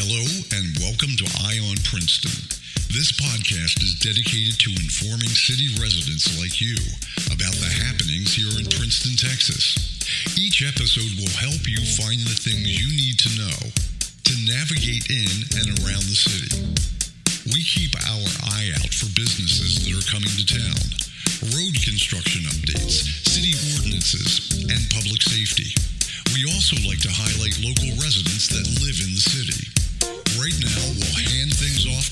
Hello and welcome to Eye on Princeton. This podcast is dedicated to informing city residents like you about the happenings here in Princeton, Texas. Each episode will help you find the things you need to know to navigate in and around the city. We keep our eye out for businesses that are coming to town, road construction updates, city ordinances, and public safety. We also like to highlight local residents that live in the city.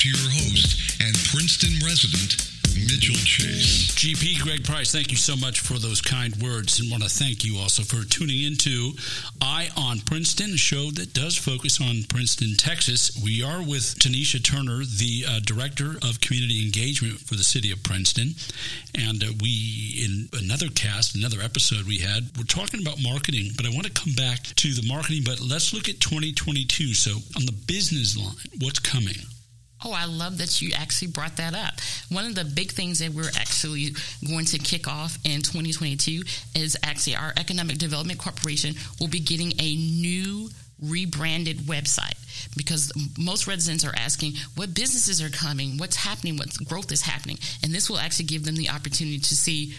Your host and Princeton resident, Mitchell Chase. GP Greg Price, thank you so much for those kind words, and want to thank you also for tuning into Eye on Princeton, a show that does focus on Princeton, Texas. We are with Tenishea Turner, the uh, director of community engagement for the city of Princeton, and uh, we in another cast, another episode we had, we're talking about marketing, but I want to come back to the marketing. But let's look at 2022. So on the business line, what's coming? Oh, I love that you actually brought that up. One of the big things that we're actually going to kick off in 2022 is actually our Economic Development Corporation will be getting a new rebranded website because most residents are asking what businesses are coming, what's happening, what growth is happening. And this will actually give them the opportunity to see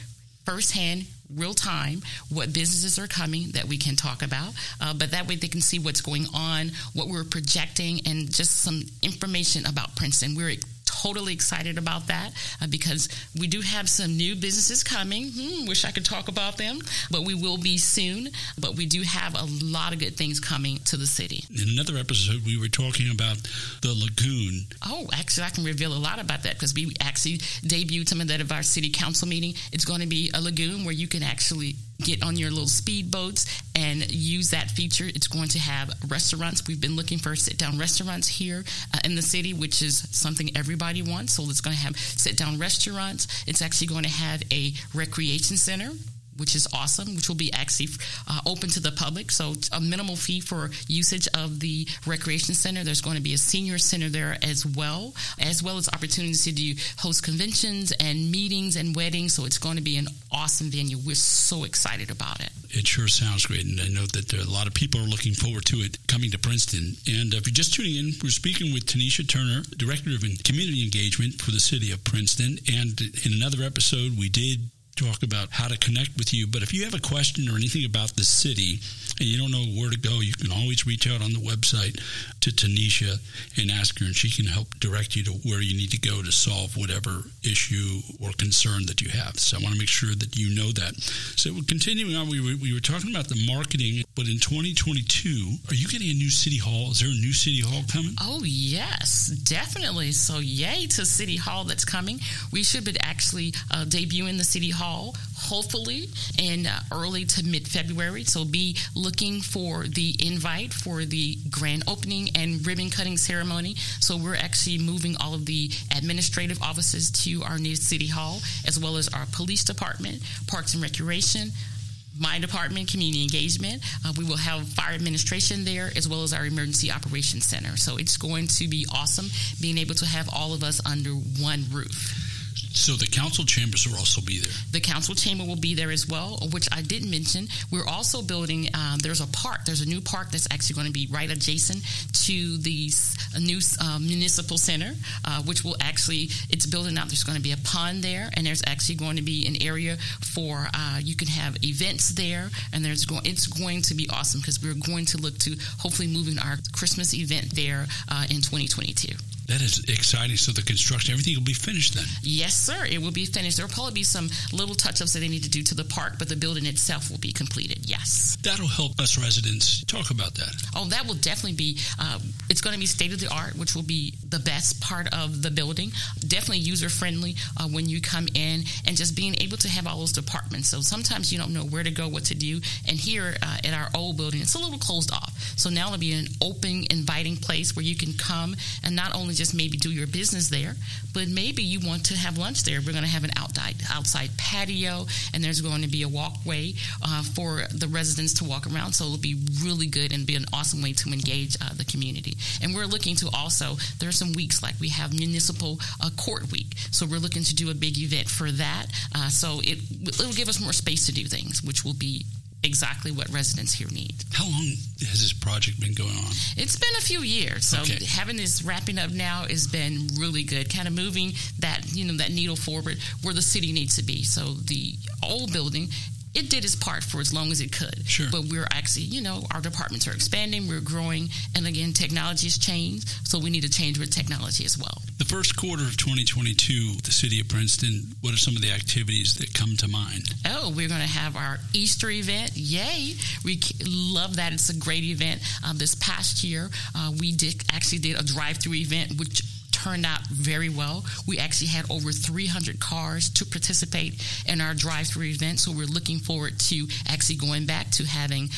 firsthand real time what businesses are coming that we can talk about uh, but that way they can see what's going on what we're projecting and just some information about princeton. We're totally excited about that uh, because we do have some new businesses coming. Hmm, wish I could talk about them, but we will be soon. But we do have a lot of good things coming to the city. In another episode, we were talking about the lagoon. Oh, actually, I can reveal a lot about that because we actually debuted some of that at our city council meeting. It's going to be a lagoon where you can actually get on your little speedboats and use that feature. It's going to have restaurants. We've been looking for sit down restaurants here uh, in the city, which is something everybody wants. So it's going to have sit down restaurants. It's actually going to have a recreation center which is awesome, which will be actually uh, open to the public. So a minimal fee for usage of the recreation center. There's going to be a senior center there as well, as well as opportunities to do host conventions and meetings and weddings. So it's going to be an awesome venue. We're so excited about it. It sure sounds great, and I know that a lot of people are looking forward to it coming to Princeton. And if you're just tuning in, we're speaking with Tenishea Turner, Director of Community Engagement for the City of Princeton. And in another episode, we did talk about how to connect with you. But if you have a question or anything about the city and you don't know where to go, you can always reach out on the website to Tenishea and ask her, and she can help direct you to where you need to go to solve whatever issue or concern that you have. So I want to make sure that you know that. So continuing on, we were, we were talking about the marketing, but in 2022, are you getting a new city hall? Is there a new city hall coming? Oh, yes, definitely. So, yay to City Hall that's coming. We should be actually uh, debuting the City Hall hopefully in uh, early to mid February. So be looking for the invite for the grand opening and ribbon cutting ceremony. So we're actually moving all of the administrative offices to our new city hall, as well as our police department, parks and recreation, my department, community engagement. Uh, we will have fire administration there as well as our emergency operations center. So it's going to be awesome being able to have all of us under one roof. So the council chambers will also be there. The council chamber will be there as well, which I did mention. We're also building. Um, there's a park. There's a new park that's actually going to be right adjacent to the new uh, municipal center, uh, which will actually it's building out. There's going to be a pond there, and there's actually going to be an area for uh, you can have events there, and there's going. It's going to be awesome because we're going to look to hopefully moving our Christmas event there uh, in 2022. That is exciting. So the construction, everything will be finished then? Yes, sir. It will be finished. There will probably be some little touch ups that they need to do to the park, but the building itself will be completed. Yes. That'll help us residents. Talk about that. Oh, that will definitely be, uh, it's going to be state of the art, which will be the best part of the building. Definitely user friendly uh, when you come in and just being able to have all those departments. So sometimes you don't know where to go, what to do. And here uh, at our old building, it's a little closed off. So now it'll be an open, inviting place where you can come and not only just maybe do your business there, but maybe you want to have lunch there. We're going to have an outside outside patio, and there's going to be a walkway uh, for the residents to walk around. So it'll be really good and be an awesome way to engage uh, the community. And we're looking to also there are some weeks like we have municipal uh, court week, so we're looking to do a big event for that. Uh, so it it'll give us more space to do things, which will be exactly what residents here need. How long has this project been going on? It's been a few years. So Okay. having this wrapping up now has been really good, kind of moving that, you know, that needle forward where the city needs to be. So the old building it did its part for as long as it could. Sure. But we're actually, you know, our departments are expanding, we're growing, and again, technology has changed, so we need to change with technology as well. The first quarter of 2022, the city of Princeton, what are some of the activities that come to mind? Oh, we're going to have our Easter event. Yay. We love that. It's a great event. Um, this past year, uh, we did actually did a drive-through event, which turned out very well. We actually had over 300 cars to participate in our drive-through event, so we're looking forward to actually going back to having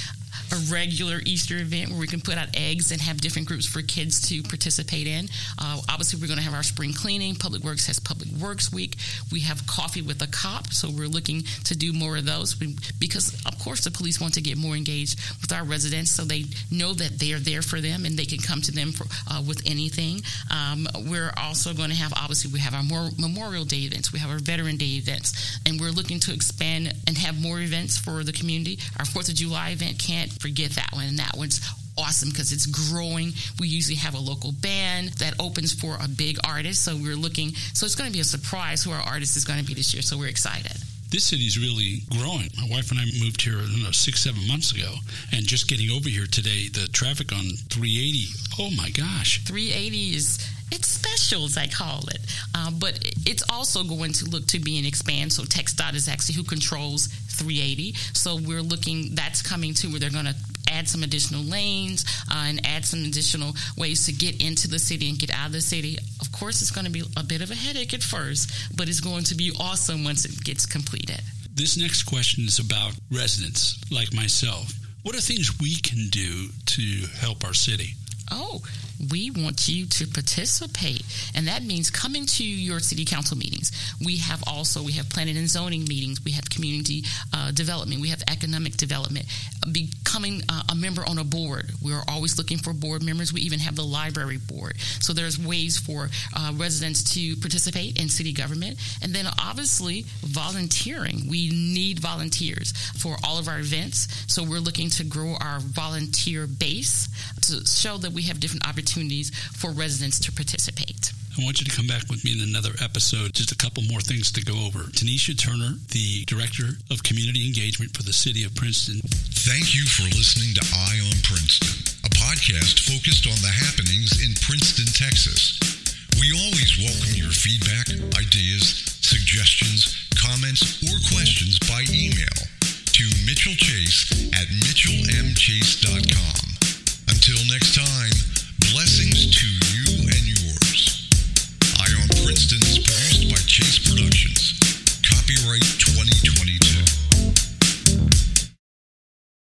a regular Easter event where we can put out eggs and have different groups for kids to participate in. Uh, obviously, we're going to have our spring cleaning. Public Works has Public Works Week. We have coffee with a cop, so we're looking to do more of those because, of course, the police want to get more engaged with our residents so they know that they are there for them and they can come to them for, uh, with anything. Um, we're also going to have, obviously, we have our more Memorial Day events, we have our Veteran Day events, and we're looking to expand and have more events for the community. Our Fourth of July event can't forget that one, and that one's awesome because it's growing. We usually have a local band that opens for a big artist, so we're looking. So it's going to be a surprise who our artist is going to be this year. So we're excited. This city's really growing. My wife and I moved here, know, six, seven months ago, and just getting over here today, the traffic on 380, oh my gosh. 380 is it's special as I call it, uh, but it's also going to look to be an expand. So TxDOT is actually who controls 380. So we're looking that's coming to where they're going to add some additional lanes uh, and add some additional ways to get into the city and get out of the city. Of course, it's going to be a bit of a headache at first, but it's going to be awesome once it gets completed. This next question is about residents like myself. What are things we can do to help our city? Oh, we want you to participate, and that means coming to your city council meetings. We have also we have planning and zoning meetings. We have community uh, development. We have economic development. Becoming uh, a member on a board. We're always looking for board members. We even have the library board. So there's ways for uh, residents to participate in city government, and then obviously volunteering. We need volunteers for all of our events. So we're looking to grow our volunteer base to show that we have different opportunities for residents to participate. I want you to come back with me in another episode. Just a couple more things to go over. Tenishea Turner, the Director of Community Engagement for the City of Princeton. Thank you for listening to Eye on Princeton, a podcast focused on the happenings in Princeton, Texas. We always welcome your feedback, ideas, suggestions, comments, or questions by email to Mitchell Chase at mitchellmchase.com. Until next time, Right.